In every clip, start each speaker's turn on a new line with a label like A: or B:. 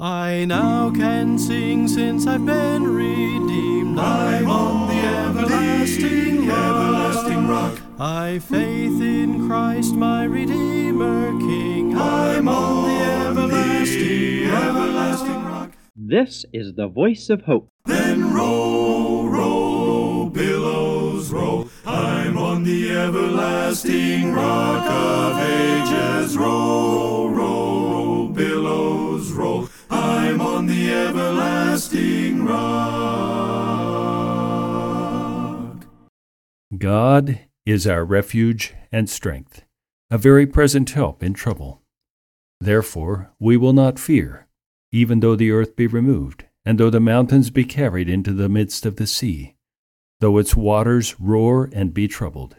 A: I now can sing since I've been redeemed. I'm on the everlasting rock. everlasting rock. I faith in Christ my Redeemer King. I'm on the everlasting, everlasting rock.
B: This is the voice of hope.
C: Then roll, roll, billows roll. I'm on the everlasting rock of ages. Roll, roll, roll. On the everlasting rock.
D: God is our refuge and strength, a very present help in trouble. Therefore we will not fear, even though the earth be removed, and though the mountains be carried into the midst of the sea, though its waters roar and be troubled,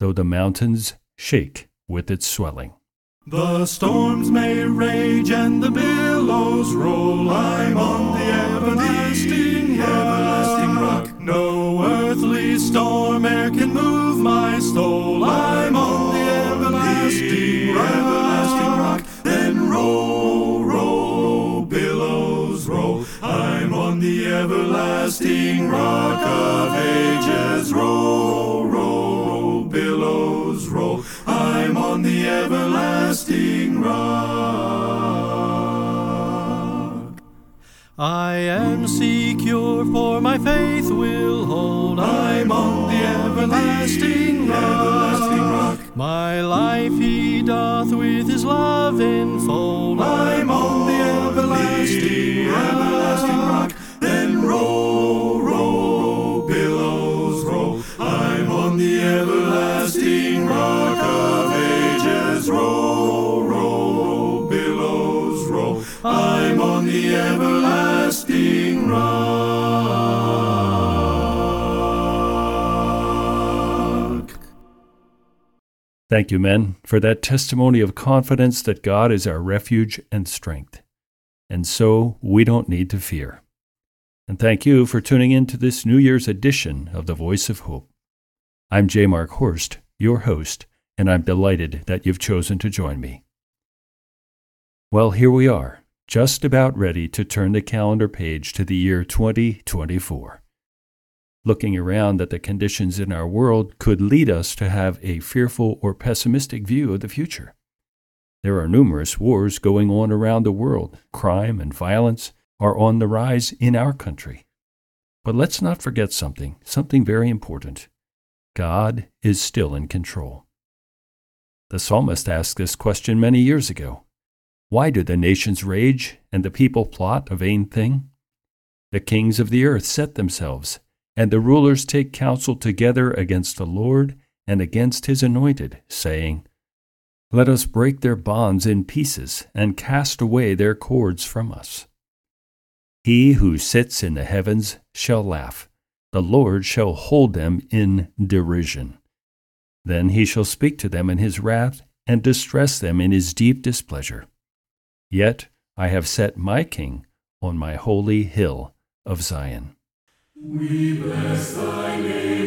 D: though the mountains shake with its swelling.
C: The storms may rage and the billows roll. I'm on the everlasting, everlasting rock. No earthly storm e'er can move my soul. I'm on the everlasting, everlasting rock. Then roll, roll, billows roll. I'm on the everlasting rock of ages. Roll, roll, billows roll. I'm on the everlasting rock.
A: I am secure, for my faith will hold. I'm on the everlasting rock.
C: Everlasting rock.
A: My life he doth with his love enfold.
C: I'm on the everlasting, everlasting rock. Then roll,
D: Thank you, men, for that testimony of confidence that God is our refuge and strength. And so we don't need to fear. And thank you for tuning in to this New Year's edition of The Voice of Hope. I'm J. Mark Horst, your host, and I'm delighted that you've chosen to join me. Well, here we are, just about ready to turn the calendar page to the year 2024. Looking around at the conditions in our world could lead us to have a fearful or pessimistic view of the future. There are numerous wars going on around the world. Crime and violence are on the rise in our country. But let's not forget something, something very important. God is still in control. The psalmist asked this question many years ago. Why do the nations rage and the people plot a vain thing? The kings of the earth set themselves, and the rulers take counsel together against the Lord and against his anointed, saying, Let us break their bonds in pieces and cast away their cords from us. He who sits in the heavens shall laugh, the Lord shall hold them in derision. Then he shall speak to them in his wrath and distress them in his deep displeasure. Yet I have set my king on my holy hill of Zion.
C: We bless thy name,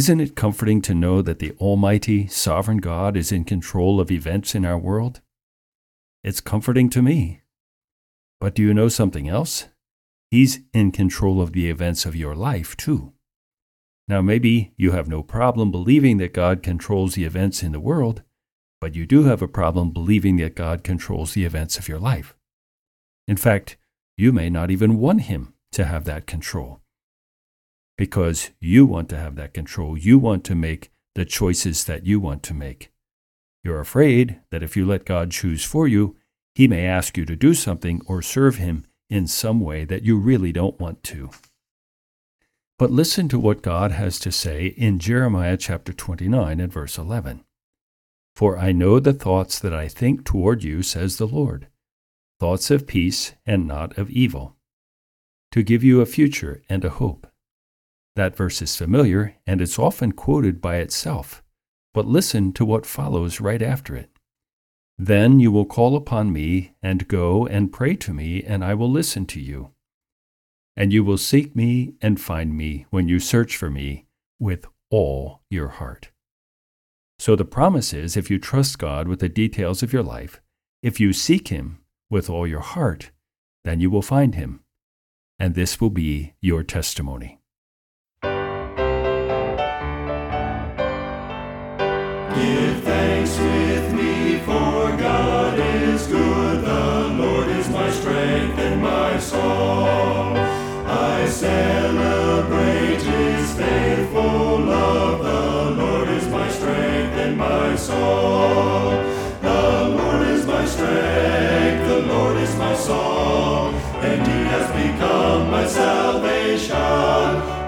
D: Isn't it comforting to know that the Almighty, Sovereign God is in control of events in our world? It's comforting to me. But do you know something else? He's in control of the events of your life, too. Now, maybe you have no problem believing that God controls the events in the world, but you do have a problem believing that God controls the events of your life. In fact, you may not even want Him to have that control because you want to have that control. You want to make the choices that you want to make. You're afraid that if you let God choose for you, He may ask you to do something or serve Him in some way that you really don't want to. But listen to what God has to say in Jeremiah chapter 29 and verse 11. For I know the thoughts that I think toward you, says the Lord, thoughts of peace and not of evil, to give you a future and a hope. That verse is familiar and it's often quoted by itself, but listen to what follows right after it. Then you will call upon me and go and pray to me, and I will listen to you. And you will seek me and find me when you search for me with all your heart. So the promise is if you trust God with the details of your life, if you seek Him with all your heart, then you will find Him. And this will be your testimony.
C: Give thanks with me, for God is good. The Lord is my strength and my song. I celebrate His faithful love. The Lord is my strength and my song. The Lord is my strength, the Lord is my song, and He has become my salvation.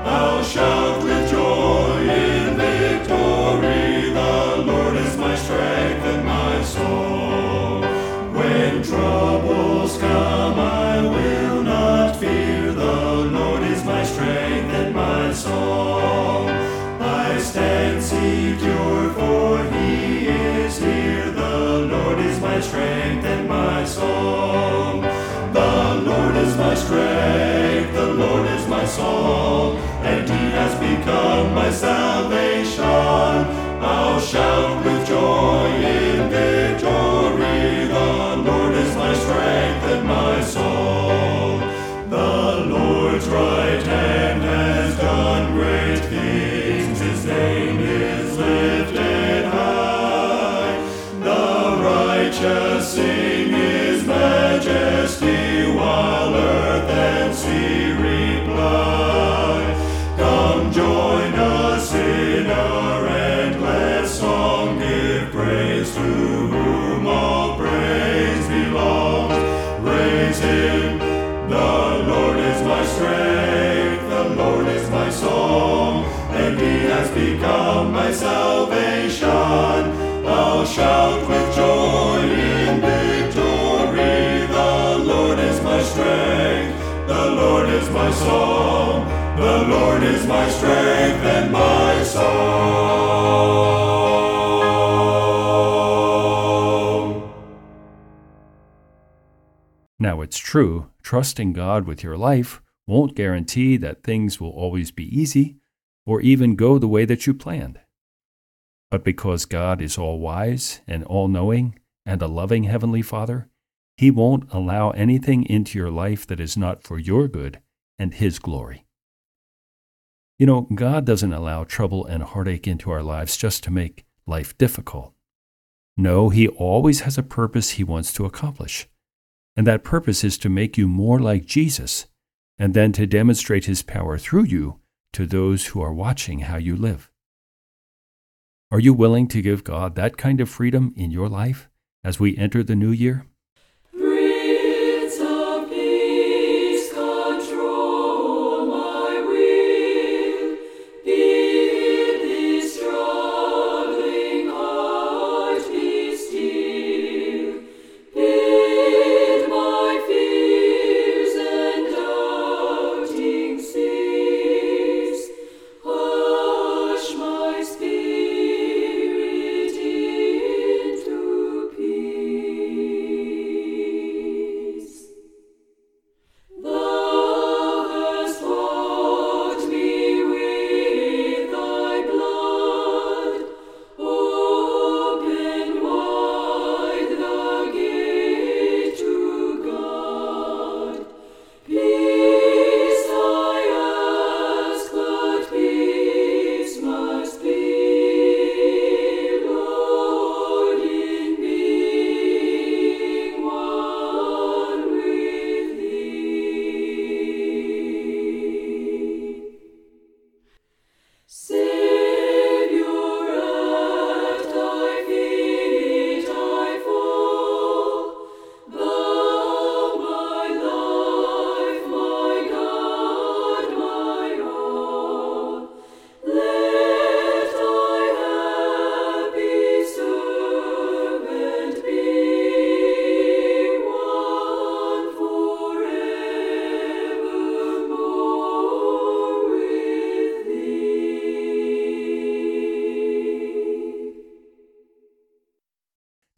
C: I stand secure, for He is here. The Lord is my strength and my song. The Lord is my strength, the Lord is my song, and He has become my salvation. I'll shout with joy strength, the Lord is my song, and He has become my salvation. I'll shout with joy in victory. The Lord is my strength, the Lord is my song, the Lord is my strength and my song.
D: Now, it's true, trusting God with your life won't guarantee that things will always be easy or even go the way that you planned. But because God is all wise and all knowing and a loving Heavenly Father, He won't allow anything into your life that is not for your good and His glory. You know, God doesn't allow trouble and heartache into our lives just to make life difficult. No, He always has a purpose He wants to accomplish. And that purpose is to make you more like Jesus, and then to demonstrate His power through you to those who are watching how you live. Are you willing to give God that kind of freedom in your life as we enter the new year?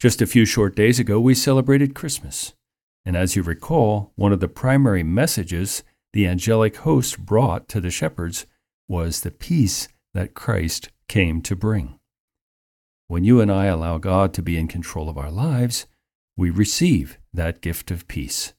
D: Just a few short days ago, we celebrated Christmas. And as you recall, one of the primary messages the angelic host brought to the shepherds was the peace that Christ came to bring. When you and I allow God to be in control of our lives, we receive that gift of peace.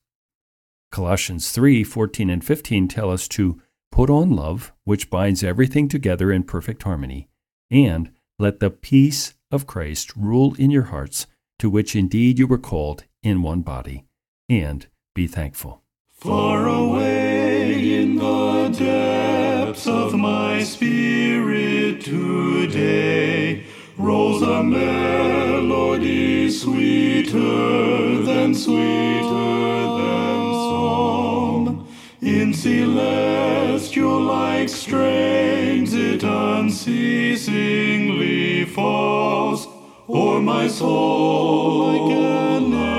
D: Colossians 3 14 and 15 tell us to put on love, which binds everything together in perfect harmony, and let the peace of Christ rule in your hearts, to which indeed you were called in one body, and be thankful.
C: Far away in the depths of my spirit today rolls a melody sweeter than sweeter than song. In celestial like strains it unceasingly falls o'er my soul. Oh like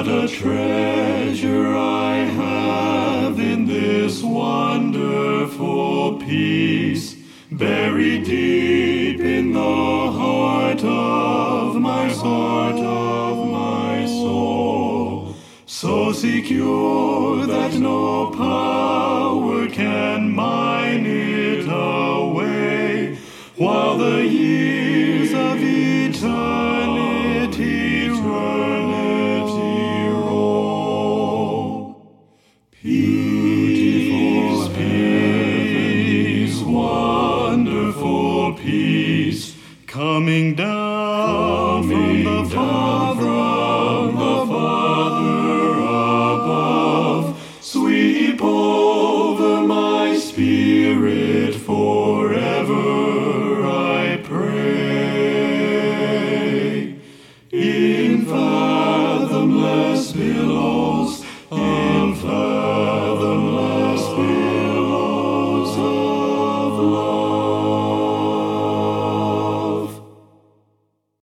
C: What a treasure I have in this wonderful peace, buried deep in the heart of my heart of my soul, so secure that no power can mine it away, while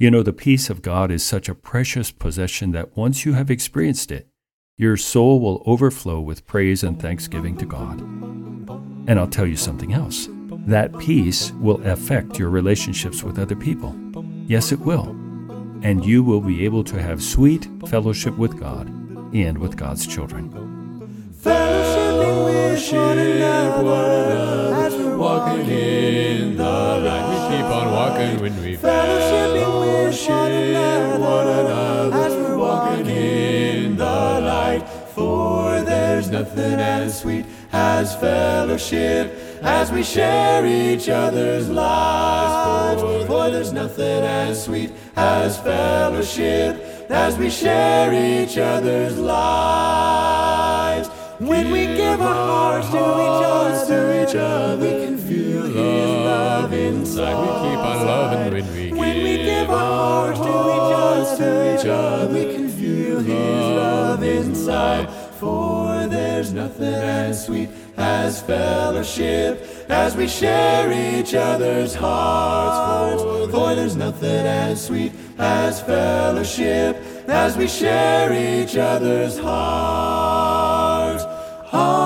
D: You know, the peace of God is such a precious possession that once you have experienced it, your soul will overflow with praise and thanksgiving to God. And I'll tell you something else that peace will affect your relationships with other people. Yes, it will. And you will be able to have sweet fellowship with God and with God's children.
E: Fellowshipping with one another walking in the light.
F: We keep on walking when we
E: Fellowshipping nothing as sweet as fellowship as we share each other's lives. For there's nothing as sweet as fellowship as we share each other's lives. When we give our hearts to each other, each other, we can feel His love inside.
F: We keep on loving when we
E: When we give our hearts to each other, each other, we can feel His love inside. For nothing as sweet as fellowship as we share each other's hearts. For, there's nothing as sweet as fellowship as we share each other's hearts. Ah,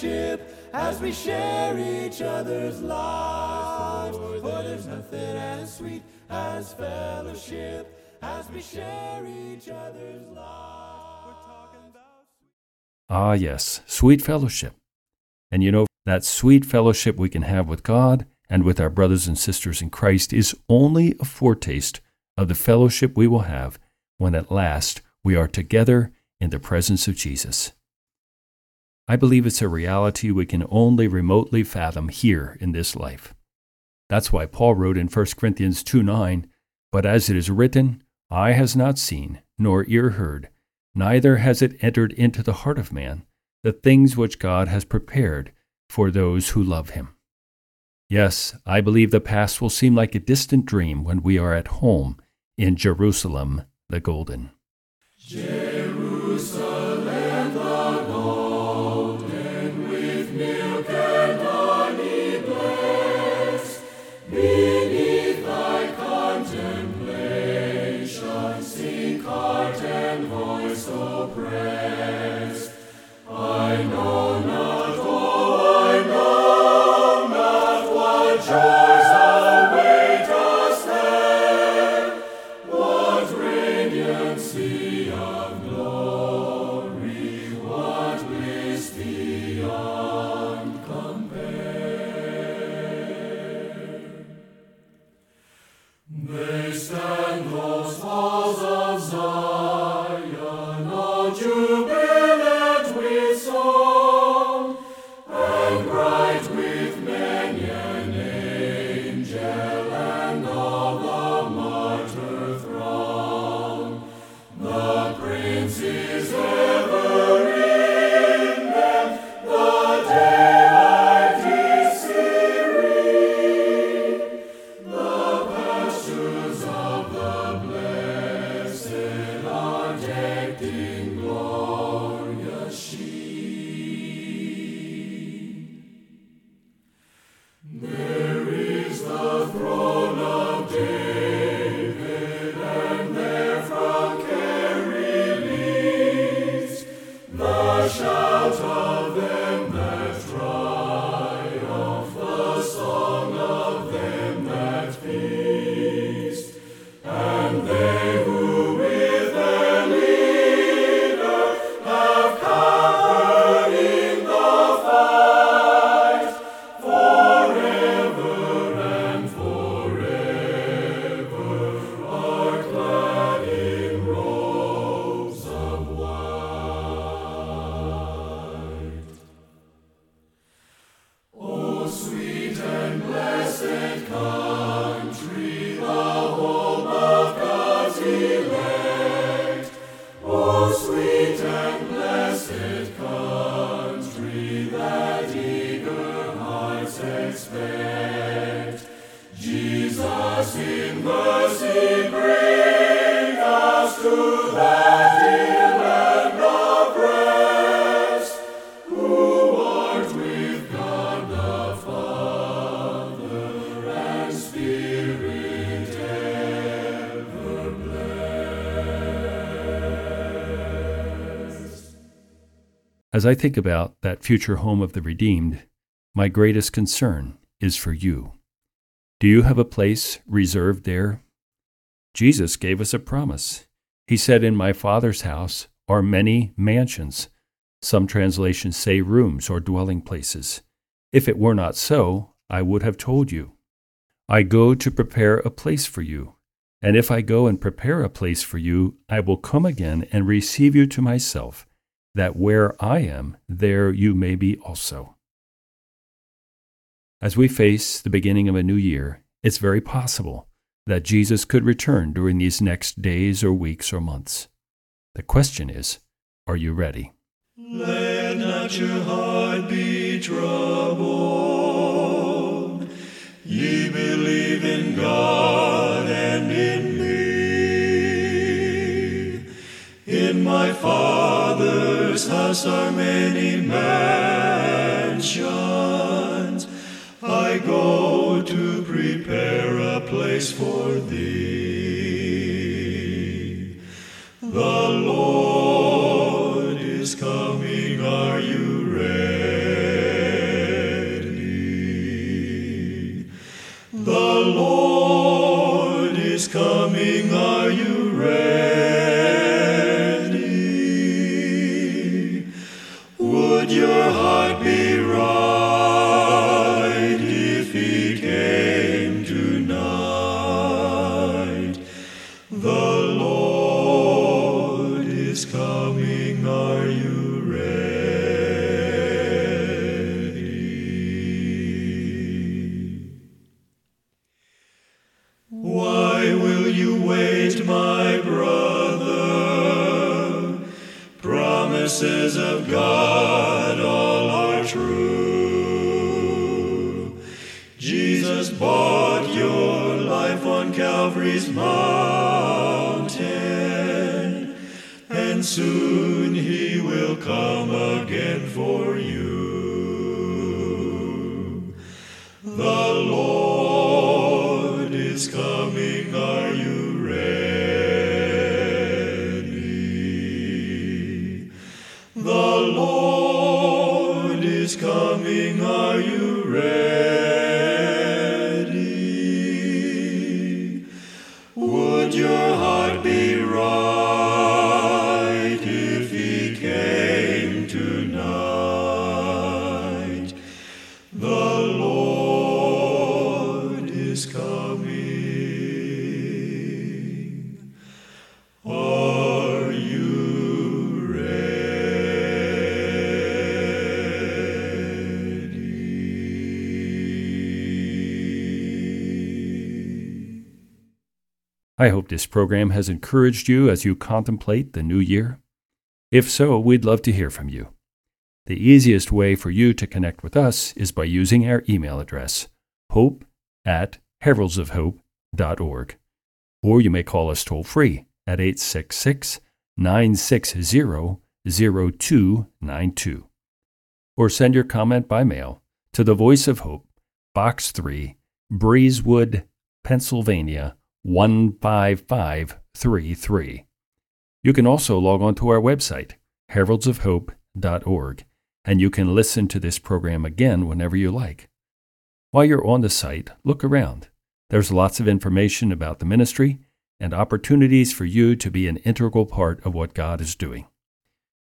E: fellowship as we share each other's lives. For there's nothing as sweet as fellowship as we share each other's lives.
C: Ah, yes, sweet fellowship. And you know, that sweet fellowship we can have with God and with our brothers and sisters in Christ is only a foretaste of the fellowship we will have when at last we are together in the presence of Jesus. I believe it's a reality we can only remotely fathom here in this life. That's why Paul wrote in 1 Corinthians 2 9, But as it is written, Eye has not seen, nor ear heard, neither has it entered into the heart of man, the things which God has prepared for those who love him. Yes, I believe the past will seem like a distant dream when we are at home in Jerusalem the Golden. As I think about that future home of the redeemed, my greatest concern is for you. Do you have a place reserved there? Jesus gave us a promise. He said, In my Father's house are many mansions. Some translations say rooms or dwelling places. If it were not so, I would have told you. I go to prepare a place for you. And if I go and prepare a place for you, I will come again and receive you to myself that where I am, there you may be also. As we face the beginning of a new year, it's very possible that Jesus could return during these next days or weeks or months. The question is, are you ready?
G: Let not your heart be troubled. Ye believe in God and in me. In my Father's house are many mansions. I go to prepare a place for thee. The Lord
C: The Lord is coming, are you ready?
D: This program has encouraged you as you contemplate the new year. If so, we'd love to hear from you. The easiest way for you to connect with us is by using our email address, hope at heraldsofhope.org. Or you may call us toll free at 866 960 0292. Or send your comment by mail to the Voice of Hope, Box 3, Breezewood, Pennsylvania 15533. You can also log on to our website, heraldsofhope.org, and you can listen to this program again whenever you like. While you're on the site, look around. There's lots of information about the ministry and opportunities for you to be an integral part of what God is doing.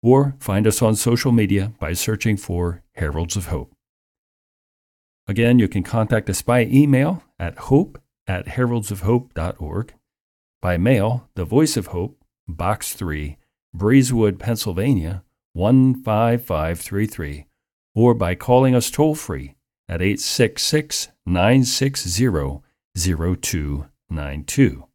D: Or find us on social media by searching for Heralds of Hope. Again, you can contact us by email at hope at heraldsofhope.org, by mail, The Voice of Hope, Box 3, Breezewood, Pennsylvania 15533, or by calling us toll free at 866 960 0292.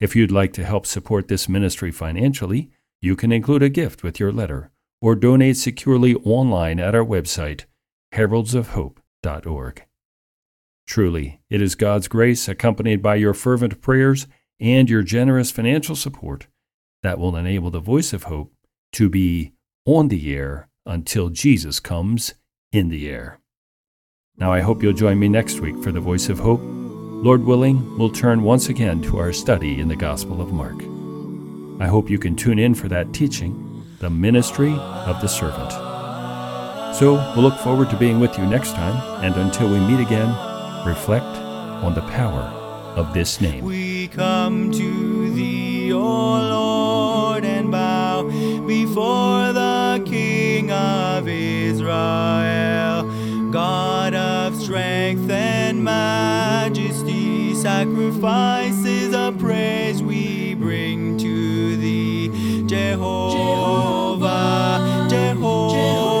D: If you'd like to help support this ministry financially, you can include a gift with your letter or donate securely online at our website, heraldsofhope.org. Truly, it is God's grace accompanied by your fervent prayers and your generous financial support that will enable the voice of hope to be on the air until Jesus comes in the air. Now, I hope you'll join me next week for the voice of hope. Lord willing, we'll turn once again to our study in the Gospel of Mark. I hope you can tune in for that teaching, the ministry of the servant. So, we'll look forward to being with you next time, and until we meet again, reflect on the power of this name.
E: We come to thee, O Lord, and bow before the King of Israel, God of strength and majesty, sacrifices of praise we bring to thee, Jehovah, Jehovah,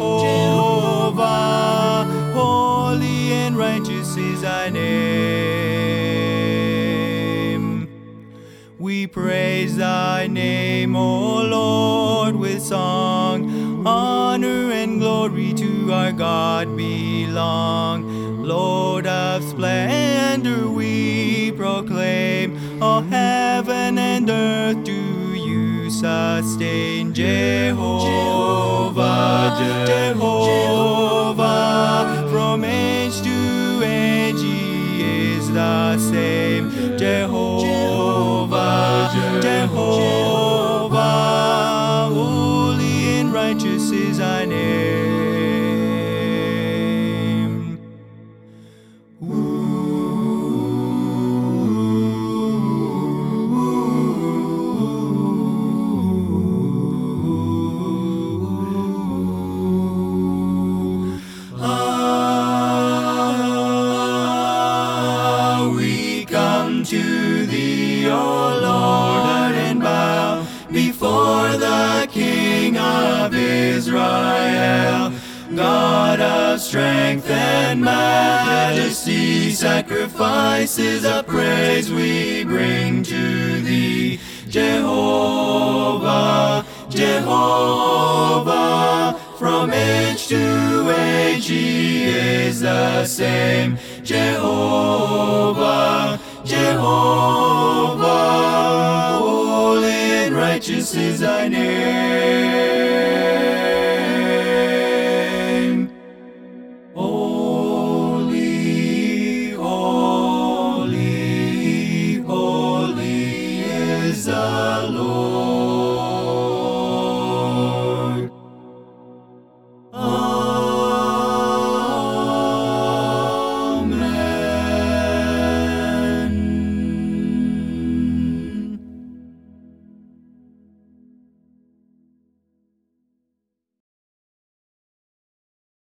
E: Jehovah, holy and righteous is thy name. We praise thy name, O Lord, with song. Honor and glory to our God belong. Lord of splendor, we proclaim. All heaven and earth do you sustain. Jehovah, Jehovah, and majesty, sacrifices of praise we bring to thee. Jehovah, Jehovah, from age to age he is the same. Jehovah, Jehovah, holy and righteous is thy name.